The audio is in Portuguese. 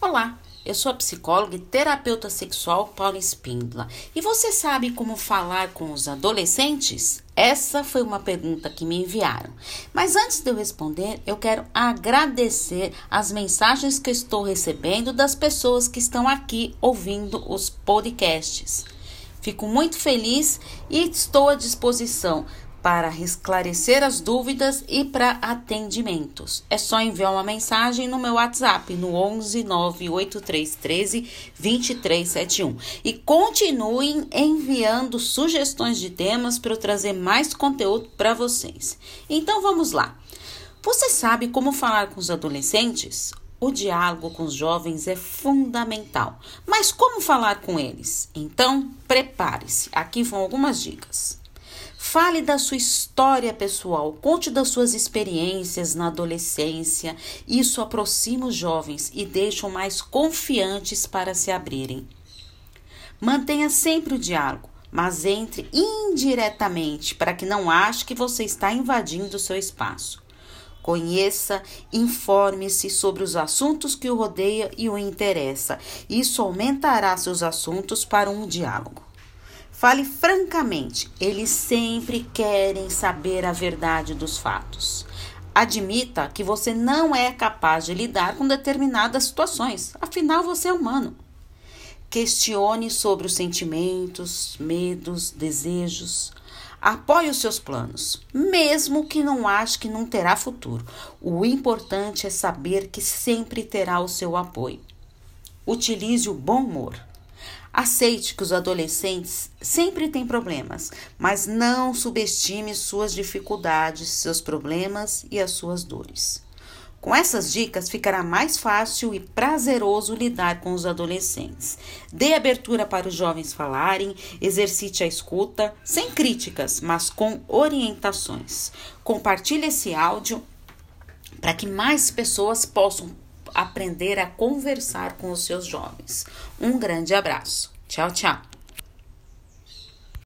Olá, eu sou a psicóloga e terapeuta sexual Paula Espíndola. E você sabe como falar com os adolescentes? Essa foi uma pergunta que me enviaram. Mas antes de eu responder, eu quero agradecer as mensagens que estou recebendo das pessoas que estão aqui ouvindo os podcasts. Fico muito feliz e estou à disposição para esclarecer as dúvidas e para atendimentos. É só enviar uma mensagem no meu WhatsApp no 11 98313 2371 e continuem enviando sugestões de temas para eu trazer mais conteúdo para vocês. Então vamos lá. Você sabe como falar com os adolescentes? O diálogo com os jovens é fundamental. Mas como falar com eles? Então, prepare-se. Aqui vão algumas dicas. Fale da sua história pessoal, conte das suas experiências na adolescência. Isso aproxima os jovens e deixa mais confiantes para se abrirem. Mantenha sempre o diálogo, mas entre indiretamente para que não ache que você está invadindo o seu espaço. Conheça, informe-se sobre os assuntos que o rodeia e o interessa. Isso aumentará seus assuntos para um diálogo. Fale francamente, eles sempre querem saber a verdade dos fatos. Admita que você não é capaz de lidar com determinadas situações, afinal você é humano. Questione sobre os sentimentos, medos, desejos. Apoie os seus planos, mesmo que não ache que não terá futuro. O importante é saber que sempre terá o seu apoio. Utilize o bom humor. Aceite que os adolescentes sempre têm problemas, mas não subestime suas dificuldades, seus problemas e as suas dores. Com essas dicas, ficará mais fácil e prazeroso lidar com os adolescentes. Dê abertura para os jovens falarem, exercite a escuta, sem críticas, mas com orientações. Compartilhe esse áudio para que mais pessoas possam aprender a conversar com os seus jovens. Um grande abraço. Tchau, tchau.